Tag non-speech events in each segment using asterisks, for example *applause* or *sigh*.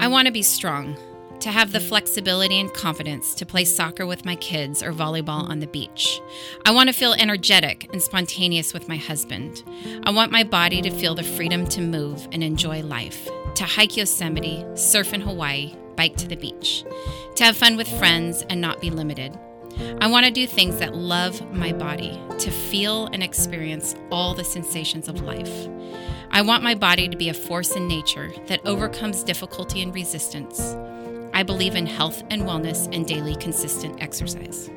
I want to be strong, to have the flexibility and confidence to play soccer with my kids or volleyball on the beach. I want to feel energetic and spontaneous with my husband. I want my body to feel the freedom to move and enjoy life, to hike Yosemite, surf in Hawaii, bike to the beach, to have fun with friends and not be limited. I want to do things that love my body, to feel and experience all the sensations of life. I want my body to be a force in nature that overcomes difficulty and resistance. I believe in health and wellness and daily consistent exercise.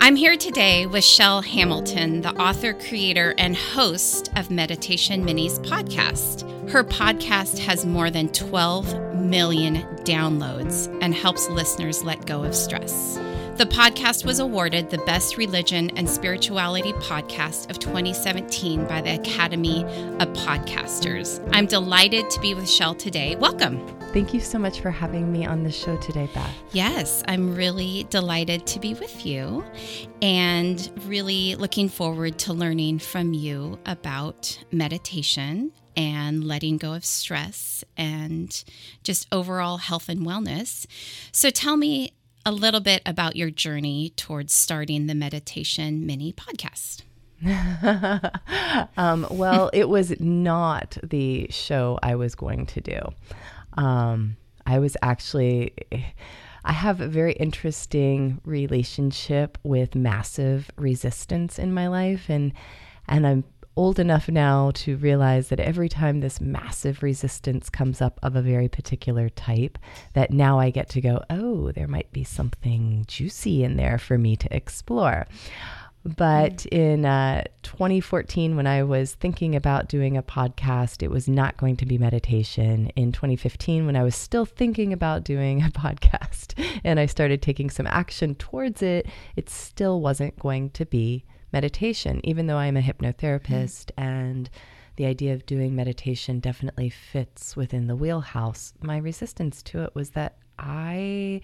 I'm here today with Chel Hamilton, the author, creator, and host of Meditation Minis podcast. Her podcast has more than 12 million downloads and helps listeners let go of stress. The podcast was awarded the Best Religion and Spirituality Podcast of 2017 by the Academy of Podcasters. I'm delighted to be with Chel today. Welcome. Thank you so much for having me on the show today, Beth. Yes, I'm really delighted to be with you and really looking forward to learning from you about meditation and letting go of stress and just overall health and wellness. So tell me a little bit about your journey towards starting the Meditation Mini podcast. *laughs* um, well, it was not the show I was going to do. Um, I was actually, I have a very interesting relationship with massive resistance in my life, and and I'm old enough now to realize that every time this massive resistance comes up of a very particular type, that now I get to go, oh, there might be something juicy in there for me to explore. But mm. in uh, 2014, when I was thinking about doing a podcast, it was not going to be meditation. In 2015, when I was still thinking about doing *laughs* a podcast and I started taking some action towards it, it still wasn't going to be meditation, even though I'm a hypnotherapist mm. and the idea of doing meditation definitely fits within the wheelhouse. My resistance to it was that I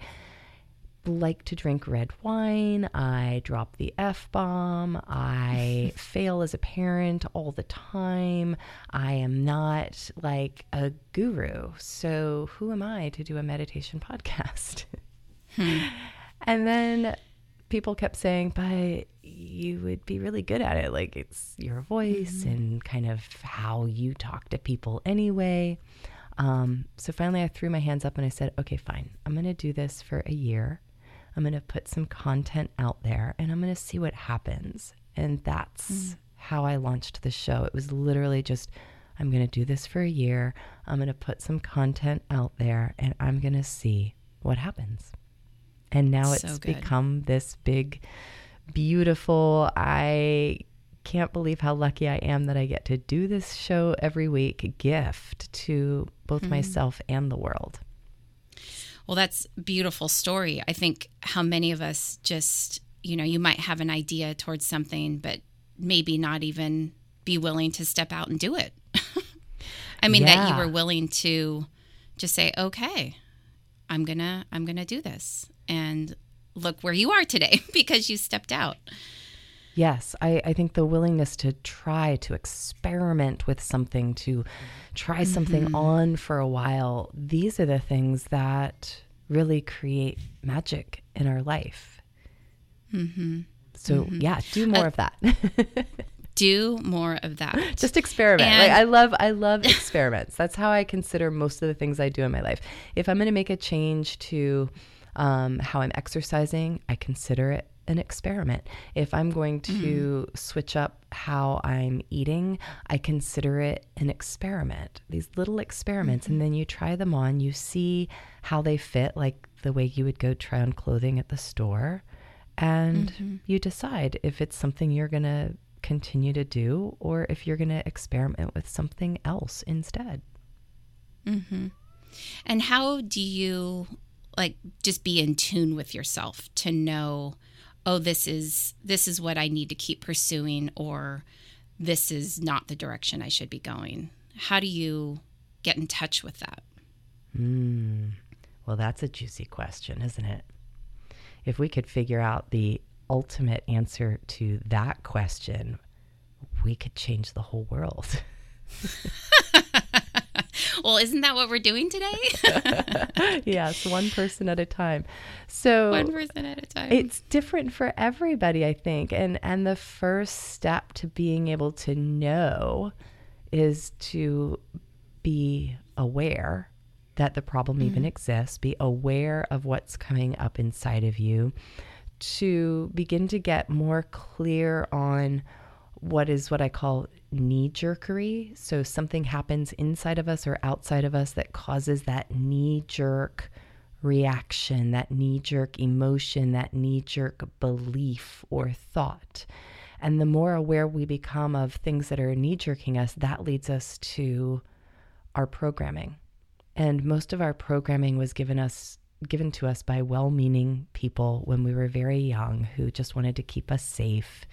like to drink red wine. I drop the F bomb. I *laughs* fail as a parent all the time. I am not like a guru. So, who am I to do a meditation podcast? Hmm. *laughs* And then people kept saying, but you would be really good at it. Like it's your voice mm-hmm. and kind of how you talk to people anyway. Um, so finally, I threw my hands up and I said, okay, fine. I'm going to do this for a year. I'm going to put some content out there and I'm going to see what happens. And that's mm. how I launched the show. It was literally just, I'm going to do this for a year. I'm going to put some content out there and I'm going to see what happens. And now so it's good. become this big, beautiful, I can't believe how lucky I am that I get to do this show every week gift to both mm-hmm. myself and the world. Well, that's beautiful story. I think how many of us just, you know, you might have an idea towards something, but maybe not even be willing to step out and do it. *laughs* I mean, yeah. that you were willing to just say, okay, I'm gonna, I'm gonna do this and look where you are today *laughs* because you stepped out. Yes, I, I think the willingness to try to experiment with something, to try mm-hmm. something on for a while, these are the things that really create magic in our life. Mm-hmm. So, mm-hmm. yeah, do more uh, of that. *laughs* do more of that. Just experiment. And like, I love I love *laughs* experiments. That's how I consider most of the things I do in my life. If I'm going to make a change to um, how I'm exercising, I consider it an experiment. If I'm going to mm. switch up how I'm eating, I consider it an experiment. These little experiments, mm-hmm. and then you try them on, you see how they fit, like the way you would go try on clothing at the store, and mm-hmm. you decide if it's something you're going to continue to do or if you're going to experiment with something else instead. Mm-hmm. And how do you like just be in tune with yourself to know oh this is this is what i need to keep pursuing or this is not the direction i should be going. How do you get in touch with that? Mm, well that's a juicy question isn't it? If we could figure out the ultimate answer to that question we could change the whole world *laughs* *laughs* Well, isn't that what we're doing today? *laughs* yes, one person at a time. So one person at a time. It's different for everybody, I think. And and the first step to being able to know is to be aware that the problem mm-hmm. even exists, be aware of what's coming up inside of you, to begin to get more clear on what is what I call knee jerkery. So something happens inside of us or outside of us that causes that knee jerk reaction, that knee jerk emotion, that knee jerk belief or thought. And the more aware we become of things that are knee jerking us, that leads us to our programming. And most of our programming was given us given to us by well-meaning people when we were very young who just wanted to keep us safe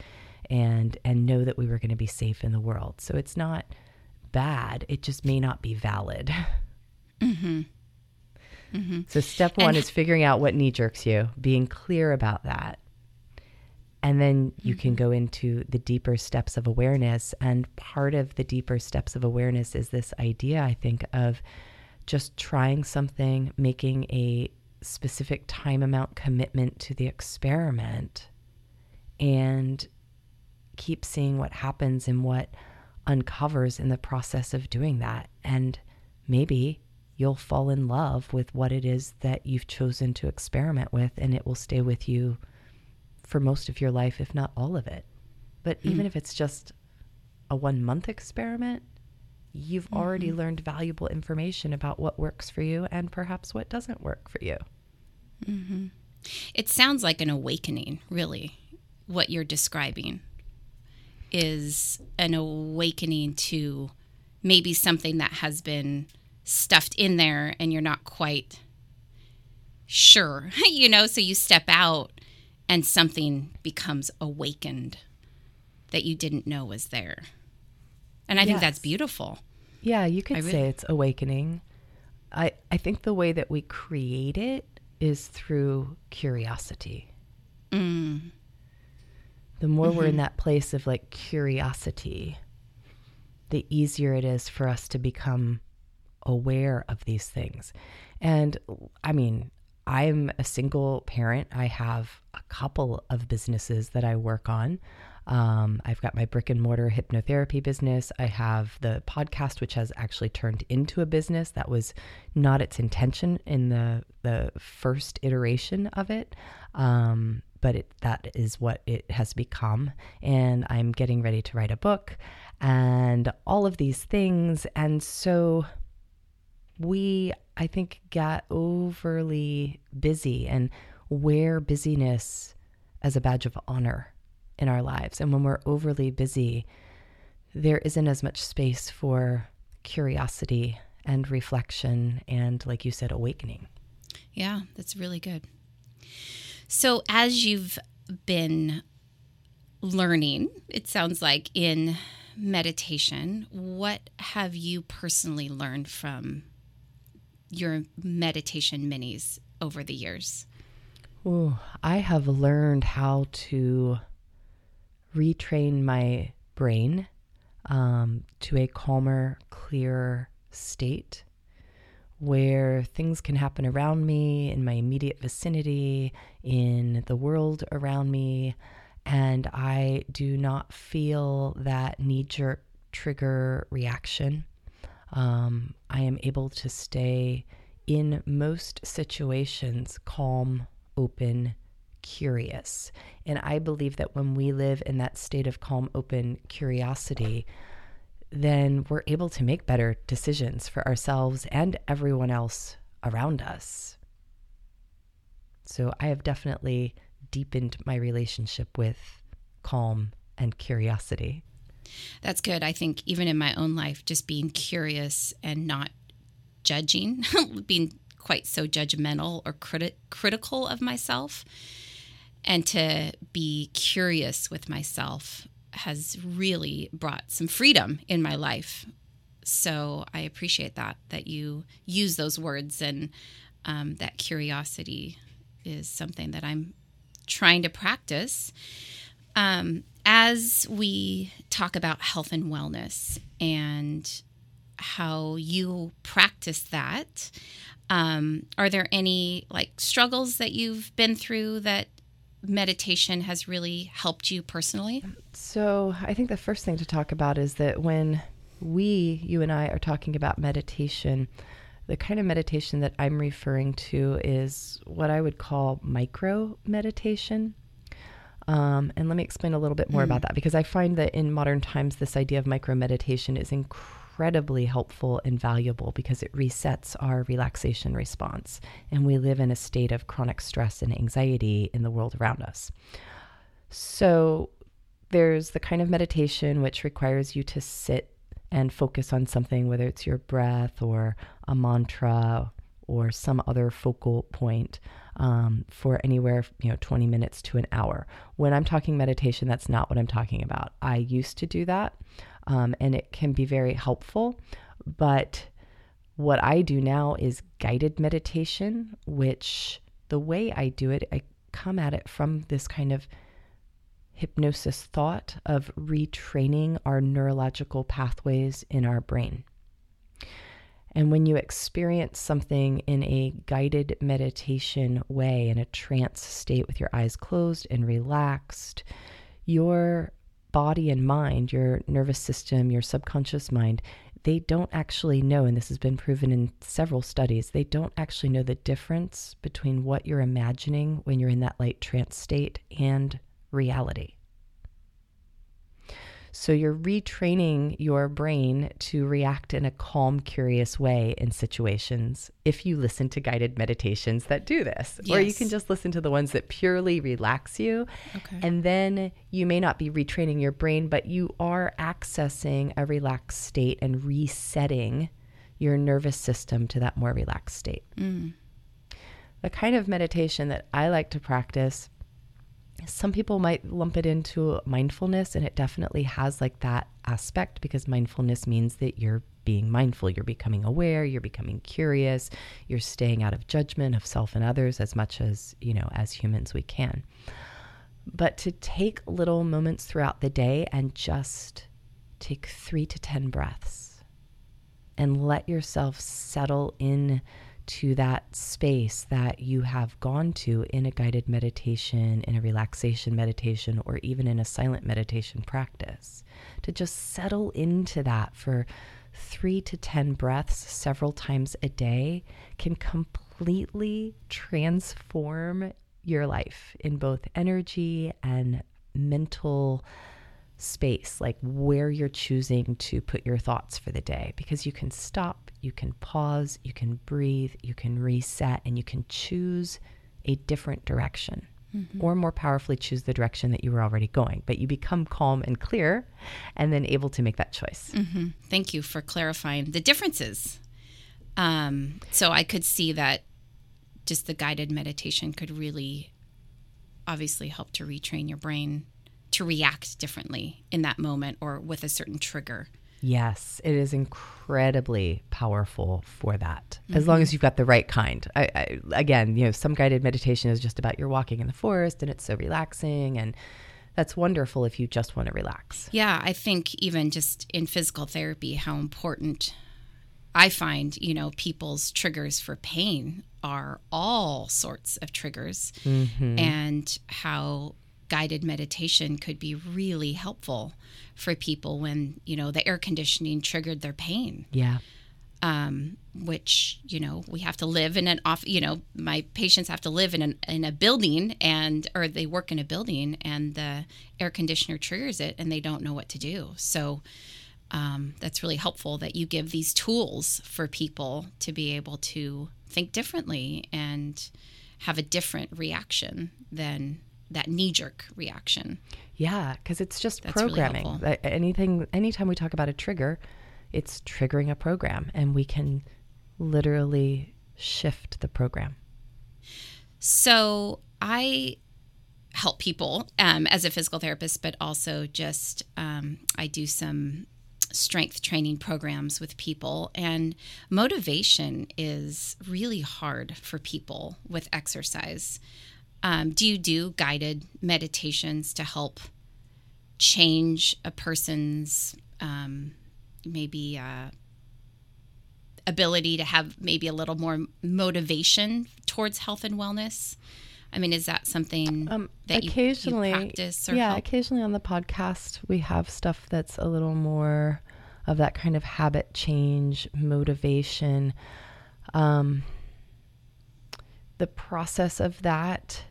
and and know that we were going to be safe in the world. So it's not bad. It just may not be valid. Mm-hmm. Mm-hmm. So step one and is figuring out what knee jerks you, being clear about that. And then you mm-hmm. can go into the deeper steps of awareness. And part of the deeper steps of awareness is this idea, I think, of just trying something, making a specific time amount commitment to the experiment, and keep seeing what happens and what uncovers in the process of doing that. And maybe you'll fall in love with what it is that you've chosen to experiment with, and it will stay with you for most of your life, if not all of it. But mm-hmm. even if it's just a one month experiment, you've mm-hmm. already learned valuable information about what works for you and perhaps what doesn't work for you. Mm-hmm. It sounds like an awakening, really, what you're describing is an awakening to maybe something that has been stuffed in there and you're not quite sure, *laughs* you know, so you step out and something becomes awakened that you didn't know was there. And I yes. think that's beautiful. Yeah, you could really, say it's awakening. I, I think the way that we create it is through curiosity. Mm the more mm-hmm. we're in mm-hmm. that place of like curiosity, the easier it is for us to become aware of these things. And I mean, I'm a single parent. I have a couple of businesses that I work on. Um, I've got my brick and mortar hypnotherapy business. I have the podcast, which has actually turned into a business. That was not its intention in the the first iteration of it. Um, but it, that is what it has become. And I'm getting ready to write a book and all of these things. And so we, I think, got overly busy and wear busyness as a badge of honor in our lives. And when we're overly busy, there isn't as much space for curiosity and reflection and, like you said, awakening. Yeah, that's really good. So, as you've been learning, it sounds like in meditation, what have you personally learned from your meditation minis over the years? Oh, I have learned how to retrain my brain um, to a calmer, clearer state where things can happen around me, in my immediate vicinity, in the world around me, and I do not feel that knee jerk trigger reaction. Um, I am able to stay in most situations calm, open, curious. And I believe that when we live in that state of calm, open curiosity, then we're able to make better decisions for ourselves and everyone else around us. So I have definitely deepened my relationship with calm and curiosity. That's good. I think even in my own life, just being curious and not judging, *laughs* being quite so judgmental or criti- critical of myself, and to be curious with myself has really brought some freedom in my life. So I appreciate that that you use those words and um, that curiosity is something that I'm trying to practice. Um, as we talk about health and wellness and how you practice that. Um, are there any like struggles that you've been through that meditation has really helped you personally? So, I think the first thing to talk about is that when we, you and I, are talking about meditation, the kind of meditation that I'm referring to is what I would call micro meditation. Um, and let me explain a little bit more mm. about that because I find that in modern times, this idea of micro meditation is incredibly helpful and valuable because it resets our relaxation response. And we live in a state of chronic stress and anxiety in the world around us. So, there's the kind of meditation which requires you to sit and focus on something, whether it's your breath or a mantra or some other focal point um, for anywhere, you know, 20 minutes to an hour. When I'm talking meditation, that's not what I'm talking about. I used to do that, um, and it can be very helpful. But what I do now is guided meditation, which the way I do it, I come at it from this kind of hypnosis thought of retraining our neurological pathways in our brain. And when you experience something in a guided meditation way, in a trance state with your eyes closed and relaxed, your body and mind, your nervous system, your subconscious mind, they don't actually know, and this has been proven in several studies, they don't actually know the difference between what you're imagining when you're in that light trance state and reality. So you're retraining your brain to react in a calm, curious way in situations if you listen to guided meditations that do this. Yes. Or you can just listen to the ones that purely relax you. Okay. And then you may not be retraining your brain, but you are accessing a relaxed state and resetting your nervous system to that more relaxed state. Mm. The kind of meditation that I like to practice some people might lump it into mindfulness, and it definitely has like that aspect because mindfulness means that you're being mindful, you're becoming aware, you're becoming curious, you're staying out of judgment of self and others as much as, you know, as humans we can. But to take little moments throughout the day and just take three to 10 breaths and let yourself settle in to that space that you have gone to in a guided meditation, in a relaxation meditation, or even in a silent meditation practice. To just settle into that for three to 10 breaths several times a day can completely transform your life in both energy and mental space, like where you're choosing to put your thoughts for the day, because you can stop, you can pause, you can breathe, you can reset, and you can choose a different direction. Mm-hmm. Or more powerfully, choose the direction that you were already going. But you become calm and clear and then able to make that choice. Mm-hmm. Thank you for clarifying the differences. Um, so I could see that just the guided meditation could really obviously help to retrain your brain to react differently in that moment or with a certain trigger. Yes, it is incredibly powerful for that. Mm-hmm. As long as you've got the right kind. I, I, again, you know, some guided meditation is just about you're walking in the forest and it's so relaxing and that's wonderful if you just want to relax. Yeah, I think even just in physical therapy how important I find, you know, people's triggers for pain are all sorts of triggers mm-hmm. and how guided meditation could be really helpful for people when you know the air conditioning triggered their pain. Yeah. Um, which you know we have to live in an off you know my patients have to live in an in a building and or they work in a building and the air conditioner triggers it and they don't know what to do. So um, that's really helpful that you give these tools for people to be able to think differently and have a different reaction than that knee jerk reaction. Yeah, because it's just That's programming. Really Anything, anytime we talk about a trigger, it's triggering a program, and we can literally shift the program. So I help people um, as a physical therapist, but also just um, I do some strength training programs with people and motivation is really hard for people with exercise um, do you do guided meditations to help change a person's um, maybe uh, ability to have maybe a little more motivation towards health and wellness? I mean, is that something Um, that you- occasionally, you, practice or yeah, help? occasionally on the podcast we have stuff that's a little more of that kind of habit change, motivation. Um, the process of that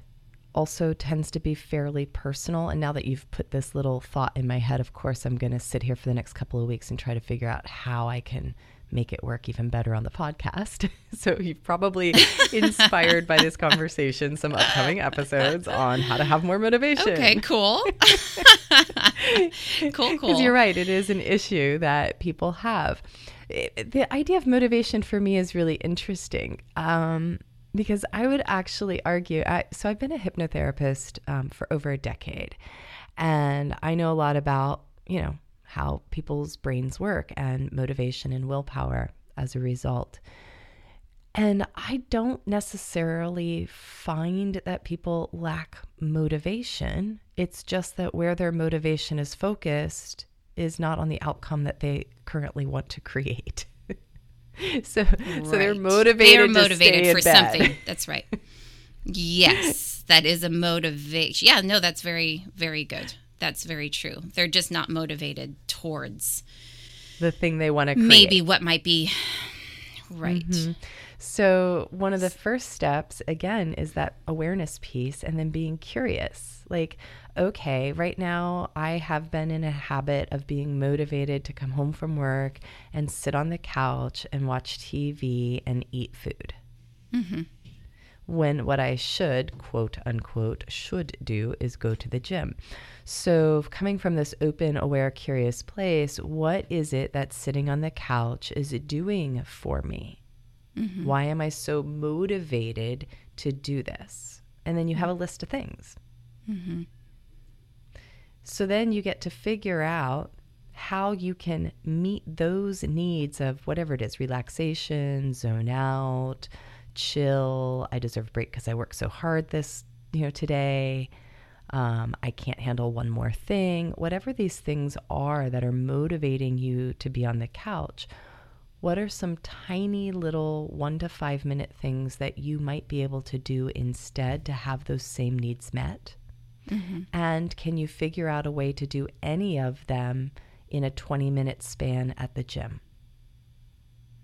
also tends to be fairly personal. And now that you've put this little thought in my head, of course, I'm going to sit here for the next couple of weeks and try to figure out how I can make it work even better on the podcast. *laughs* so you've probably *laughs* inspired by this conversation some upcoming episodes on how to have more motivation. Okay, cool. *laughs* cool, cool. Because you're right, it is an issue that people have. It- the idea of motivation for me is really interesting um, because I would actually argue. I, so I've been a hypnotherapist um, for over a decade, and I know a lot about you know how people's brains work and motivation and willpower as a result. And I don't necessarily find that people lack motivation. It's just that where their motivation is focused is not on the outcome that they currently want to create. *laughs* so, so they're motivated. They are to motivated for something. *laughs* That's right. Yes, that is a motivation. Yeah, no, that's very, very good. That's very true. They're just not motivated towards The thing they want to create. maybe what might be right. Mm-hmm. So, one of the first steps, again, is that awareness piece and then being curious. Like, okay, right now I have been in a habit of being motivated to come home from work and sit on the couch and watch TV and eat food. Mm-hmm. When what I should, quote unquote, should do is go to the gym. So, coming from this open, aware, curious place, what is it that sitting on the couch is doing for me? Mm-hmm. Why am I so motivated to do this? And then you have a list of things. Mm-hmm. So then you get to figure out how you can meet those needs of whatever it is relaxation, zone out, chill. I deserve a break because I work so hard this, you know, today. Um, I can't handle one more thing. Whatever these things are that are motivating you to be on the couch, what are some tiny little one to five minute things that you might be able to do instead to have those same needs met? Mm-hmm. And can you figure out a way to do any of them in a 20 minute span at the gym?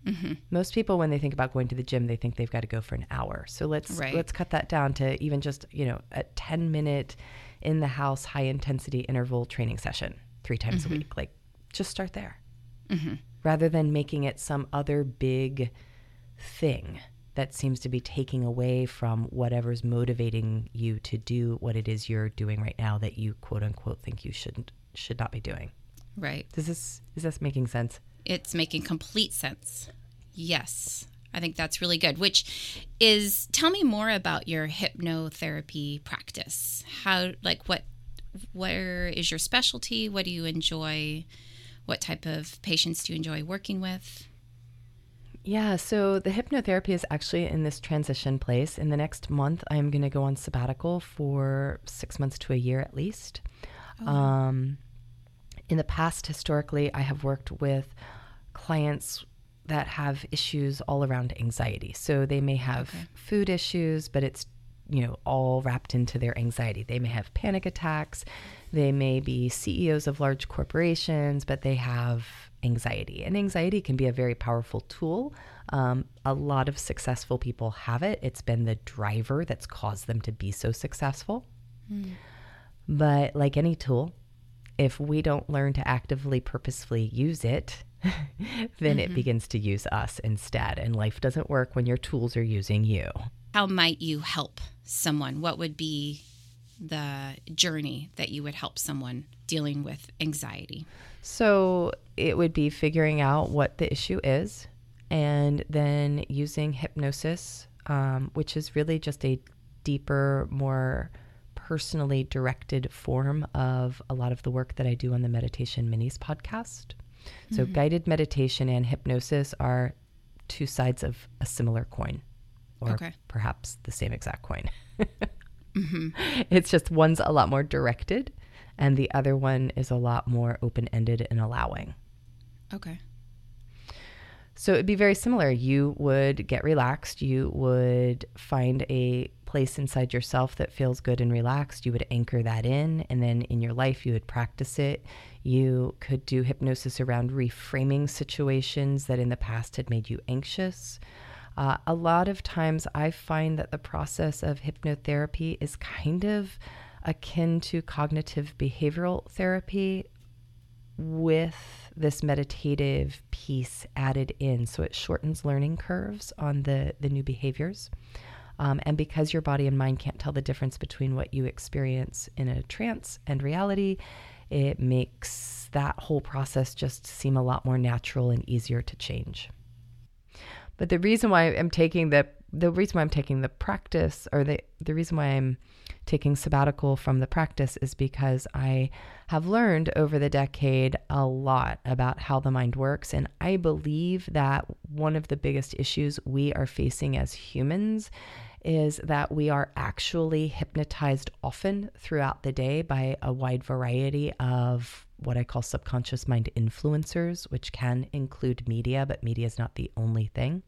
Mm-hmm. Most people, when they think about going to the gym, they think they've got to go for an hour. So let's Right. let's cut that down to even just you know a 10 minute in the house high intensity interval training session three times a mm-hmm. week. Like just start there, rather than making it some other big thing that seems to be taking away from whatever's motivating you to do what it is you're doing right now that you quote unquote think you shouldn't should not be doing. Right. Does this is this making sense? It's making complete sense. Yes. I think that's really good. Which is tell me more about your hypnotherapy practice. How like what where is your specialty? What do you enjoy? What type of patients do you enjoy working with? Yeah, so the hypnotherapy is actually in this transition place. In the next month, I'm going to go on sabbatical for six months to a year at least. Um, in the past, historically, I have worked with clients that have issues all around anxiety. So they may have food issues, but it's you know all wrapped into their anxiety. They may have panic attacks. They may be CEOs of large corporations, but they have anxiety. And anxiety can be a very powerful tool. Um, a lot of successful people have it. It's been the driver that's caused them to be so successful. But like any tool, if we don't learn to actively, purposefully use it, *laughs* then it begins to use us instead. And life doesn't work when your tools are using you. How might you help someone? What would be the journey that you would help someone dealing with anxiety? So it would be figuring out what the issue is and then using hypnosis, um, which is really just a deeper, more personally directed form of a lot of the work that I do on the Meditation Minis podcast. So, guided meditation and hypnosis are two sides of a similar coin, or Okay. perhaps the same exact coin. *laughs* Mm-hmm. It's just one's a lot more directed, and the other one is a lot more open ended and allowing. Okay. So it'd be very similar. You would get relaxed. You would find a place inside yourself that feels good and relaxed. You would anchor that in. And then in your life, you would practice it. You could do hypnosis around reframing situations that in the past had made you anxious. Uh, a lot of times, I find that the process of hypnotherapy is kind of akin to cognitive behavioral therapy with this meditative piece added in. So it shortens learning curves on the, the new behaviors. Um, and because your body and mind can't tell the difference between what you experience in a trance and reality, it makes that whole process just seem a lot more natural and easier to change. But the reason why I'm taking the the reason why I'm taking the practice or the the reason why I'm taking sabbatical from the practice is because I have learned over the decade a lot about how the mind works. And I believe that one of the biggest issues we are facing as humans is that we are actually hypnotized often throughout the day by a wide variety of what I call subconscious mind influencers, which can include media, but media is not the only thing.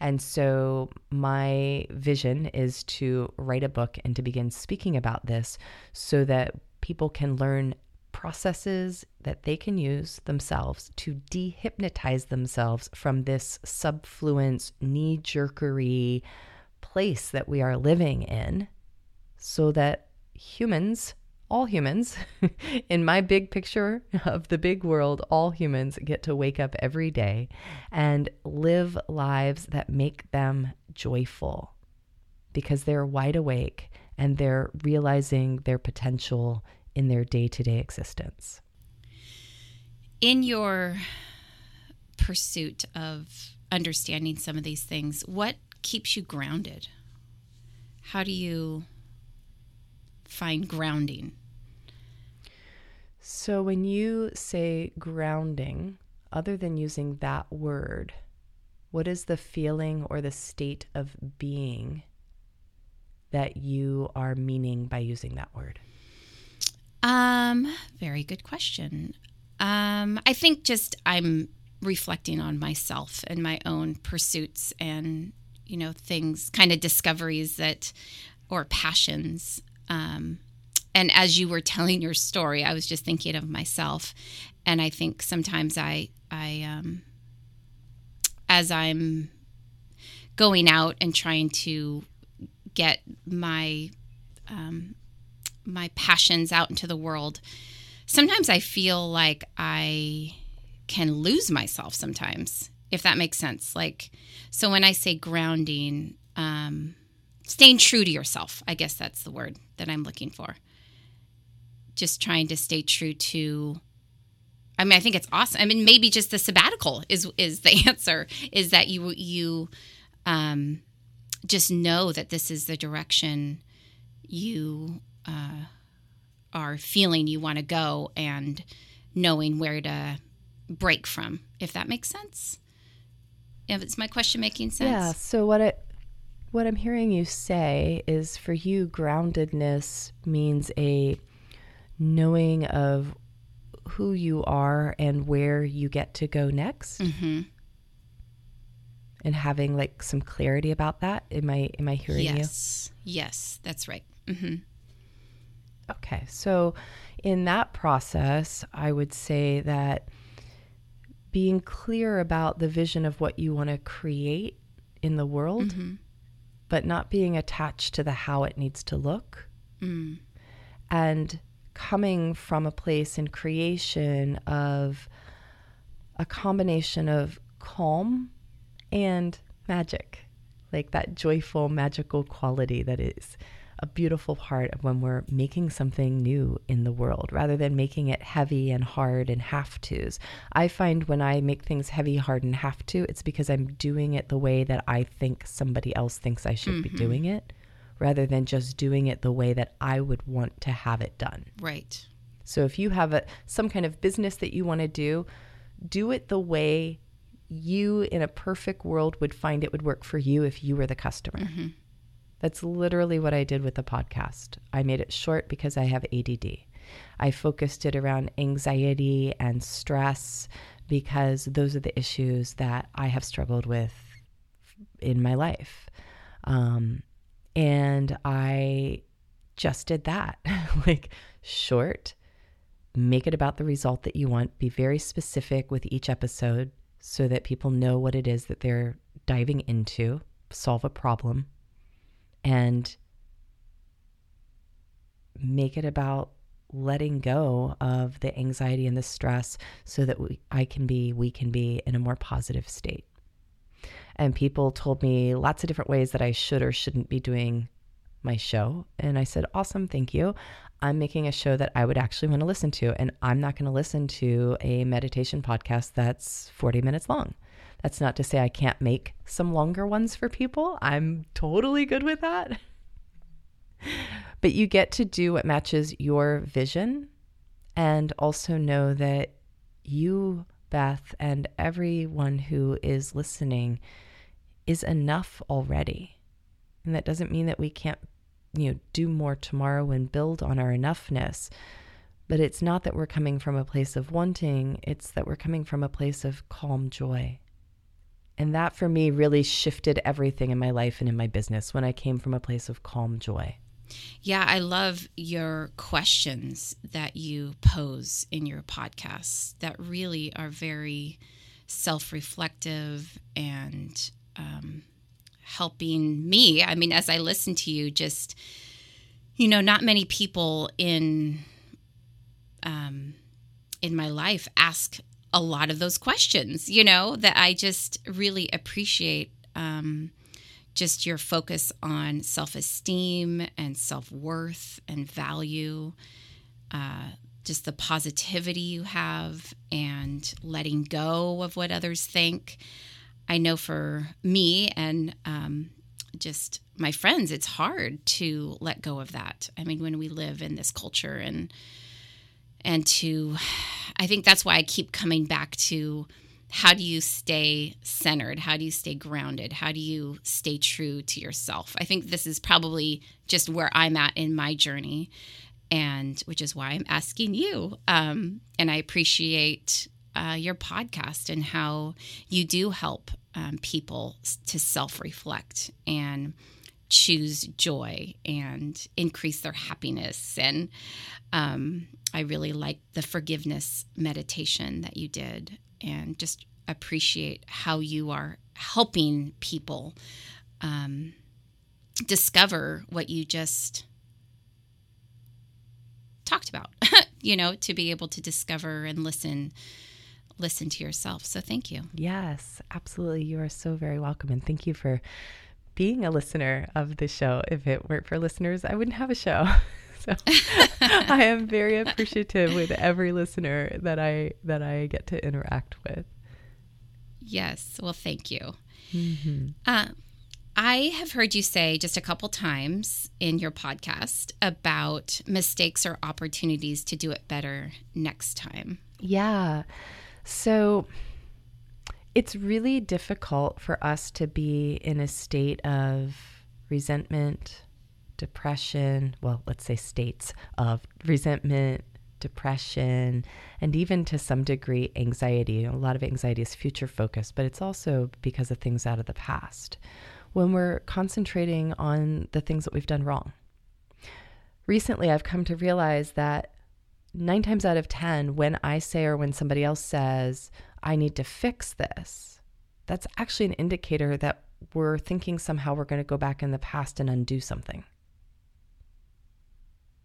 And so, my vision is to write a book and to begin speaking about this so that people can learn processes that they can use themselves to dehypnotize themselves from this subfluence, knee jerkery place that we are living in so that humans all humans, *laughs* in my big picture of the big world, all humans get to wake up every day and live lives that make them joyful because they're wide awake and they're realizing their potential in their day to day existence. In your pursuit of understanding some of these things, what keeps you grounded? How do you find grounding? So, when you say grounding, other than using that word, what is the feeling or the state of being that you are meaning by using that word? Um, very good question. Um, I think just I'm reflecting on myself and my own pursuits and you know things, kind of discoveries that or passions. Um, and as you were telling your story, I was just thinking of myself, and I think sometimes I I um, as I'm going out and trying to get my um, my passions out into the world, sometimes I feel like I can lose myself sometimes, if that makes sense. Like, so when I say grounding, um, staying true to yourself. I guess that's the word that I'm looking for. Just trying to stay true to I mean, I think it's awesome. I mean, maybe just the sabbatical is is the *laughs* answer. Is that you you um, just know that this is the direction you uh, are feeling you want to go, and knowing where to break from. If that makes sense. If it's my question making sense. Yeah. So what it what I'm hearing you say is for you, groundedness means a knowing of who you are and where you get to go next. Mm-hmm. And having like some clarity about that. Am I am I hearing yes. you? Yes. Yes, that's right. Mm-hmm. Okay. So in that process, I would say that being clear about the vision of what you want to create in the world Mm-hmm but not being attached to the how it needs to look. Mm. And coming from a place in creation of a combination of calm and magic, like that joyful, magical quality that is a beautiful part of when we're making something new in the world rather than making it heavy and hard and have tos. I find when I make things heavy, hard, and have to, it's because I'm doing it the way that I think somebody else thinks I should mm-hmm. be doing it rather than just doing it the way that I would want to have it done. Right. So if you have a some kind of business that you want to do, do it the way you in a perfect world would find it would work for you if you were the customer. Mm-hmm. That's literally what I did with the podcast. I made it short because I have ADD. I focused it around anxiety and stress because those are the issues that I have struggled with in my life. Um, and I just did that *laughs* like short, make it about the result that you want, be very specific with each episode so that people know what it is that they're diving into, solve a problem, and make it about letting go of the anxiety and the stress so that we, I can be, we can be in a more positive state. And people told me lots of different ways that I should or shouldn't be doing my show. And I said, Awesome, thank you. I'm making a show that I would actually want to listen to. And I'm not going to listen to a meditation podcast that's 40 minutes long. That's not to say I can't make some longer ones for people. I'm totally good with that. *laughs* but you get to do what matches your vision and also know that you, Beth, and everyone who is listening is enough already. And that doesn't mean that we can't, you know, do more tomorrow and build on our enoughness. But it's not that we're coming from a place of wanting, it's that we're coming from a place of calm joy. And that for me really shifted everything in my life and in my business when I came from a place of calm joy. Yeah, I love your questions that you pose in your podcasts that really are very self reflective and um, helping me. I mean, as I listen to you, just, you know, not many people in. Um, in my life ask a lot of those questions, you know, that I just really appreciate um, just your focus on self esteem and self worth and value, uh, just the positivity you have and letting go of what others think. I know for me and um, just my friends, it's hard to let go of that. I mean, when we live in this culture and and to i think that's why i keep coming back to how do you stay centered? How do you stay grounded? How do you stay true to yourself? I think this is probably just where i'm at in my journey and which is why i'm asking you um, and i appreciate uh, your podcast and how you do help um, people to self-reflect and choose joy and increase their happiness. And um, I really like the forgiveness meditation that you did and just appreciate how you are helping people um, discover what you just talked about *laughs* you know to be able to discover and listen listen to yourself. So thank you. Yes absolutely. You are so very welcome. And thank you for being a listener of the show. If it weren't for listeners, I wouldn't have a show. *laughs* so *laughs* I am very appreciative with every listener that I that I get to interact with. Yes, well, thank you. Mm-hmm. Uh, I have heard you say just a couple times in your podcast about mistakes or opportunities to do it better next time. Yeah. So it's really difficult for us to be in a state of resentment, depression, well, let's say states of resentment, depression, and even to some degree anxiety. A lot of anxiety is future focused, but it's also because of things out of the past. When we're concentrating on the things that we've done wrong. Recently, I've come to realize that nine times out of 10, when I say or when somebody else says, I need to fix this, that's actually an indicator that we're thinking somehow we're going to go back in the past and undo something.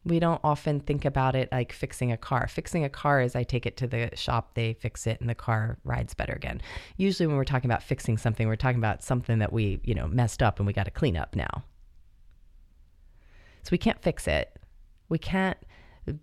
We don't often think about it like fixing a car. Fixing a car is I take it to the shop, they fix it, and the car rides better again. Usually, when we're talking about fixing something, we're talking about something that we, you know, messed up and we got to clean up now. So we can't fix it. We can't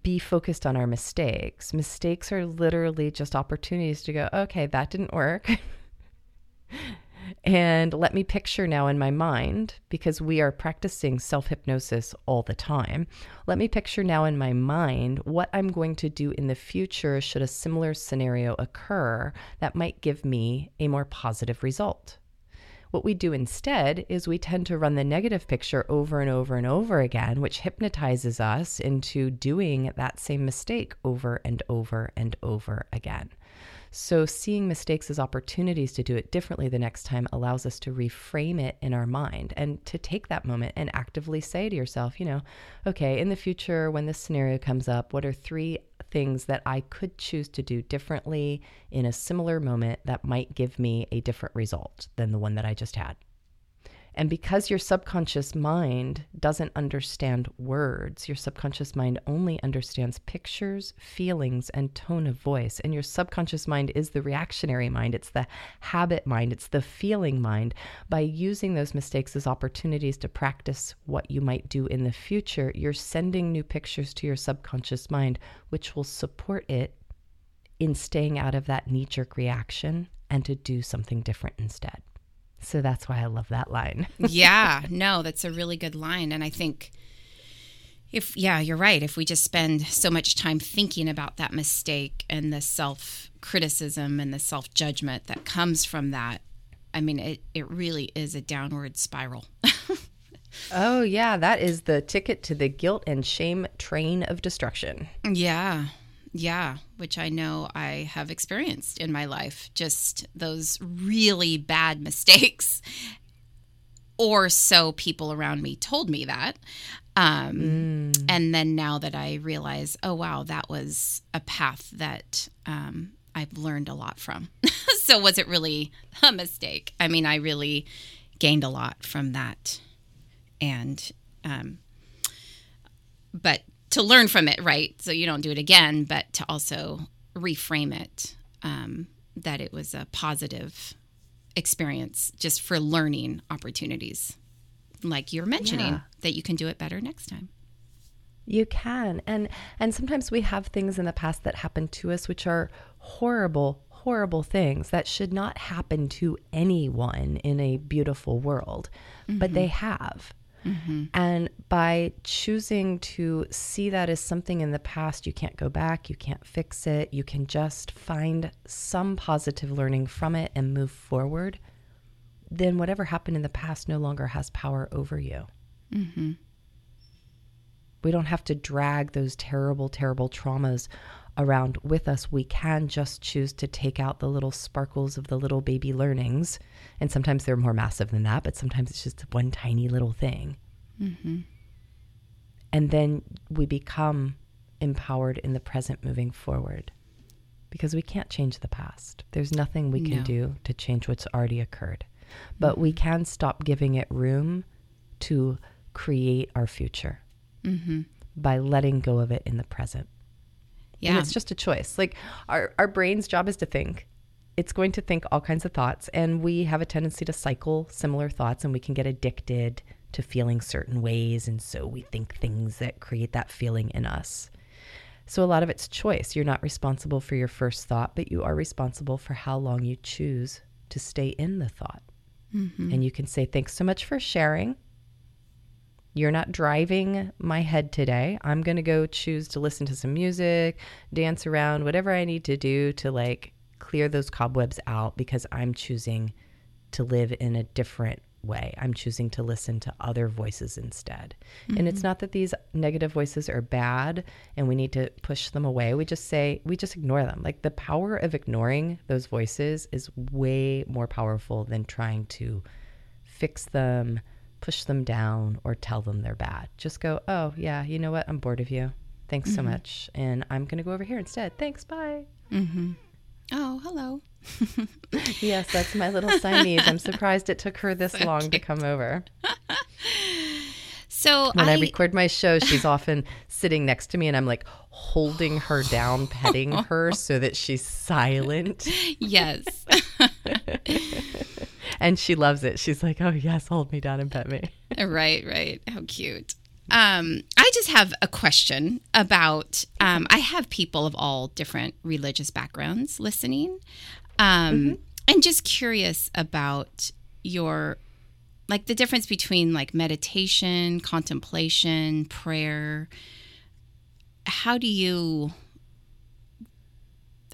be focused on our mistakes. Mistakes are literally just opportunities to go, okay, that didn't work. *laughs* and let me picture now in my mind, because we are practicing self hypnosis all the time. Let me picture now in my mind what I'm going to do in the future should a similar scenario occur that might give me a more positive result. What we do instead is we tend to run the negative picture over and over and over again, which hypnotizes us into doing that same mistake over and over and over again. So, seeing mistakes as opportunities to do it differently the next time allows us to reframe it in our mind and to take that moment and actively say to yourself, you know, okay, in the future, when this scenario comes up, what are three things that I could choose to do differently in a similar moment that might give me a different result than the one that I just had? And because your subconscious mind doesn't understand words, your subconscious mind only understands pictures, feelings, and tone of voice. And your subconscious mind is the reactionary mind, it's the habit mind, it's the feeling mind. By using those mistakes as opportunities to practice what you might do in the future, you're sending new pictures to your subconscious mind, which will support it in staying out of that knee jerk reaction and to do something different instead. So that's why I love that line. *laughs* yeah, no, that's a really good line. And I think if, yeah, you're right. If we just spend so much time thinking about that mistake and the self criticism and the self judgment that comes from that, I mean, it, it really is a downward spiral. *laughs* oh, yeah. That is the ticket to the guilt and shame train of destruction. Yeah. Yeah, which I know I have experienced in my life. Just those really bad *laughs* mistakes. Or so people around me told me that. Um, mm. And then now that I realize, oh, wow, that was a path that um, I've learned a lot from. *laughs* so was it really *laughs* a mistake? I mean, I really gained a lot from that. And, um, but to learn from it, right? So you don't do it again, but to also reframe it um, that it was a positive experience just for learning opportunities, like you're mentioning, yeah. that you can do it better next time. You can, and and sometimes we have things in the past that happened to us which are horrible, horrible things that should not happen to anyone in a beautiful world, mm-hmm. but they have. Mm-hmm. And by choosing to see that as something in the past, you can't go back, you can't fix it, you can just find some positive learning from it and move forward, then whatever happened in the past no longer has power over you. Mm-hmm. We don't have to drag those terrible, terrible traumas around with us, we can just choose to take out the little sparkles of the little baby learnings. And sometimes they're more massive than that, but sometimes it's just one tiny little thing. Mm-hmm. And then we become empowered in the present moving forward because we can't change the past. There's nothing we can no. do to change what's already occurred. But mm-hmm. we can stop giving it room to create our future mm-hmm. by letting go of it in the present. Yeah. And it's just a choice. Like our, our brain's job is to think. It's going to think all kinds of thoughts. And we have a tendency to cycle similar thoughts and we can get addicted to feeling certain ways. And so we think things that create that feeling in us. So a lot of it's choice. You're not responsible for your first thought, but you are responsible for how long you choose to stay in the thought. Mm-hmm. And you can say, Thanks so much for sharing. You're not driving my head today. I'm going to go choose to listen to some music, dance around, whatever I need to do to like clear those cobwebs out because I'm choosing to live in a different way. I'm choosing to listen to other voices instead. Mm-hmm. And it's mm-hmm. not that these negative voices are bad and we need to push them away. We just say, we just ignore them. Like the power of ignoring those voices is way more powerful than trying to fix them, push them down or tell them they're bad. Just go, oh, yeah, you know what? I'm bored of you. Thanks mm-hmm. so much. And I'm going to go over here instead. Thanks. Bye. Mm-hmm. Oh, hello. *laughs* yes, that's my little Siamese. I'm surprised it took her this so long cute. to come over. So when I, I, record my show, she's often sitting next to me, and I'm like holding her down, petting her *laughs* so that she's silent. Yes. *laughs* and she loves it. She's like, "Oh yes, hold me down and pet me." *laughs* right, right. How cute. Um, I just have a question about. Um, I have people of all different religious backgrounds listening, um, mm-hmm. and just curious about your, like the difference between like meditation, contemplation, prayer. How do you?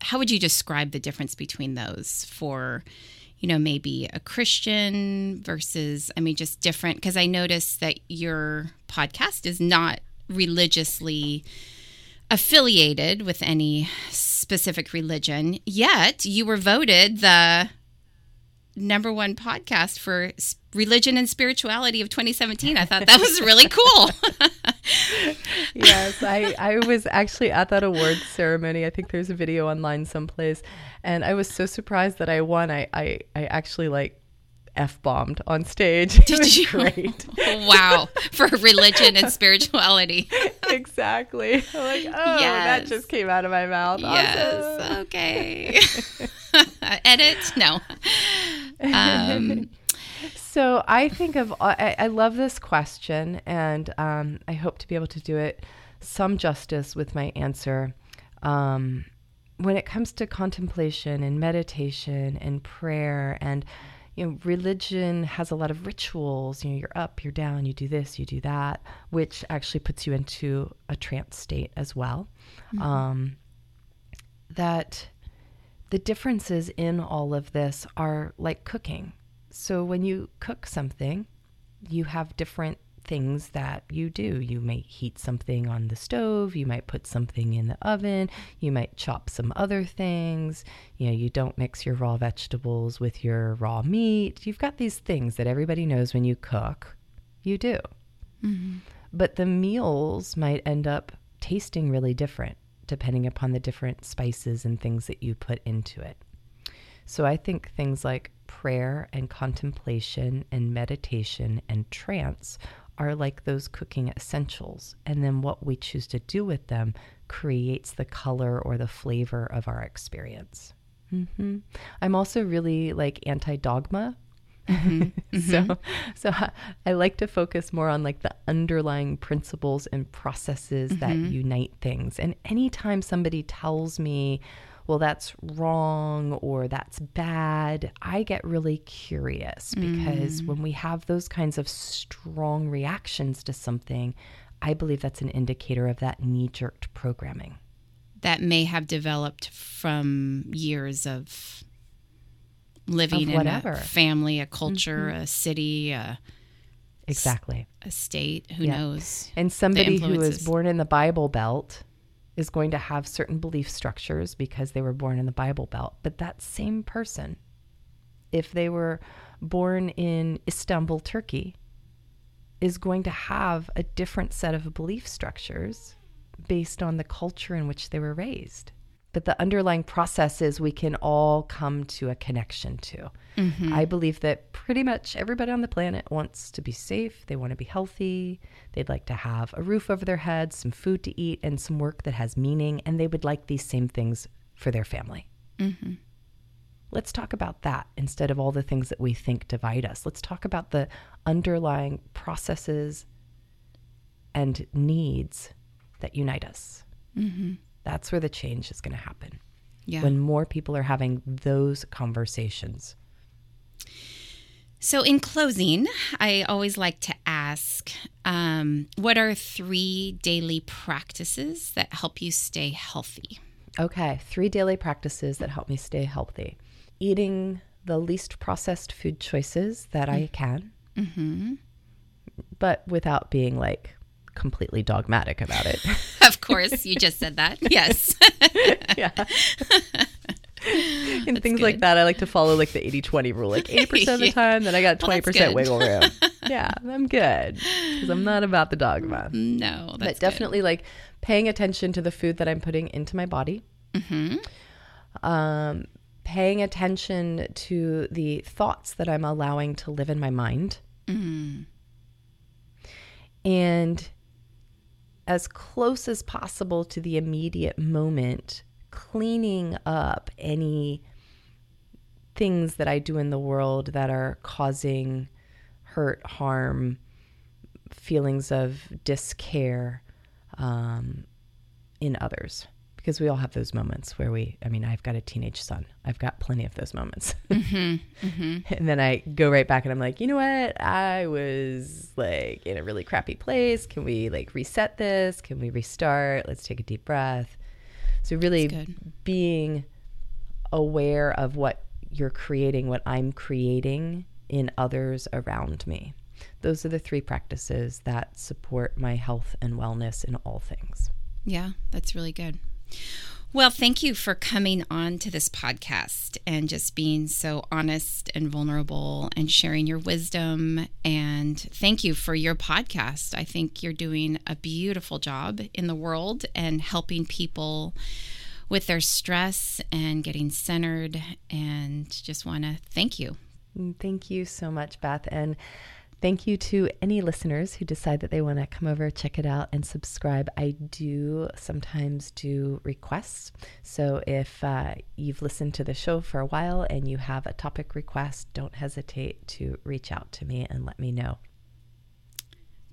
How would you describe the difference between those for? You know, maybe a Christian versus, I mean, just different? Because I noticed that your podcast is not religiously affiliated with any specific religion, yet you were voted the number one podcast for religion and spirituality of 2017. I thought that was really cool. *laughs* yes, I, I was actually at that awards ceremony. I think there's a video online someplace. And I was so surprised that I won. I, I, I actually like F bombed on stage. *laughs* Was you? great. *laughs* wow. For religion and spirituality. *laughs* exactly. I'm like, oh, that just came out of my mouth. Awesome. Yes. Okay. Edit? No. Um, So I think of I, I love this question, and um, I hope to be able to do it some justice with my answer. Um, when it comes to contemplation and meditation and prayer and you know religion has a lot of rituals you know you're up you're down you do this you do that which actually puts you into a trance state as well um, that the differences in all of this are like cooking. So when you cook something, you have different things that you do. You may heat something on the stove, you might put something in the oven, you might chop some other things. You know, you don't mix your raw vegetables with your raw meat. You've got these things that everybody knows when you cook, you do. Mm-hmm. But the meals might end up tasting really different depending upon the different spices and things that you put into it. So I think things like prayer and contemplation and meditation and trance are like those cooking essentials. And then what we choose to do with them creates the color or the flavor of our experience. hmm I'm also really like anti dogma. Mm-hmm. *laughs* so, mm-hmm. so I- I like to focus more on like the underlying principles and processes that mm-hmm. unite things. And anytime somebody tells me, well, that's wrong or that's bad, I get really curious because mm. when we have those kinds of strong reactions to something, I believe that's an indicator of that knee jerked programming. that may have developed from years of living in whatever. a family, a culture, mm-hmm. a city, a, Exactly. a state. Who Yeah. knows? And somebody who was born in the Bible Belt is going to have certain belief structures because they were born in the Bible Belt. But that same person, if they were born in Istanbul, Turkey, is going to have a different set of belief structures based on the culture in which they were raised. But the underlying processes we can all come to a connection to. Mm-hmm. I believe that pretty much everybody on the planet wants to be safe. They want to be healthy. They'd like to have a roof over their heads, some food to eat, and some work that has meaning. And they would like these same things for their family. Mm-hmm. Let's talk about that instead of all the things that we think divide us. Let's talk about the underlying processes and needs that unite us. Mm-hmm. That's where the change is going to happen Yeah. when more people are having those conversations. So, in closing, I always like to ask um, what are three daily practices that help you stay healthy? Okay, three daily practices that help me stay healthy eating the least processed food choices that I can, but without being like completely dogmatic about it. *laughs* Of course, you just said that. Yes. *laughs* yeah. *laughs* and things like that, I like to follow like the 80 20 rule. Like 80% of the time, then I got 20% good. wiggle room. yeah, I'm good because I'm not about the dogma. no, that's but good. definitely like paying attention to the food that I'm putting into my body. Mm-hmm. Um, paying attention to the thoughts that I'm allowing to live in my mind. Mm. And as close as possible to the immediate moment, cleaning up any things that I do in the world that are causing hurt, harm, feelings of discare um, in others. Because we all have those moments where we, I mean, I've got a teenage son. I've got plenty of those moments. *laughs* Mm-hmm, mm-hmm. and then I go right back and I'm like, you know what? I was like in a really crappy place. Can we like reset this? Can we restart? Let's take a deep breath. So, really being aware of what you're creating, what I'm creating in others around me. Those are the three practices that support my health and wellness in all things. Yeah, that's really good. Well, thank you for coming on to this podcast and just being so honest and vulnerable and sharing your wisdom. And thank you for your podcast. I think you're doing a beautiful job in the world and helping people with their stress and getting centered. And just want to thank you. Mm, thank you so much, Beth. And Thank you to any listeners who decide that they want to come over, check it out, and subscribe. I do sometimes do requests. So if uh, you've listened to the show for a while and you have a topic request, don't hesitate to reach out to me and let me know.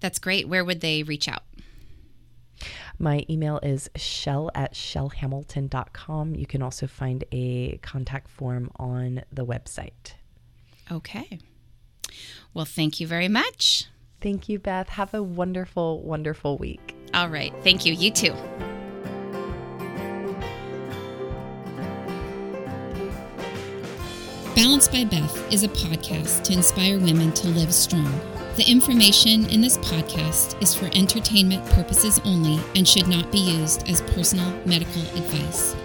That's great. Where would they reach out? My email is chel at chelhamilton.com. You can also find a contact form on the website. Okay. Well, thank you very much. Thank you, Beth. Have a wonderful, wonderful week. All right. Thank you. You too. Balance by Beth is a podcast to inspire women to live strong. The information in this podcast is for entertainment purposes only and should not be used as personal medical advice.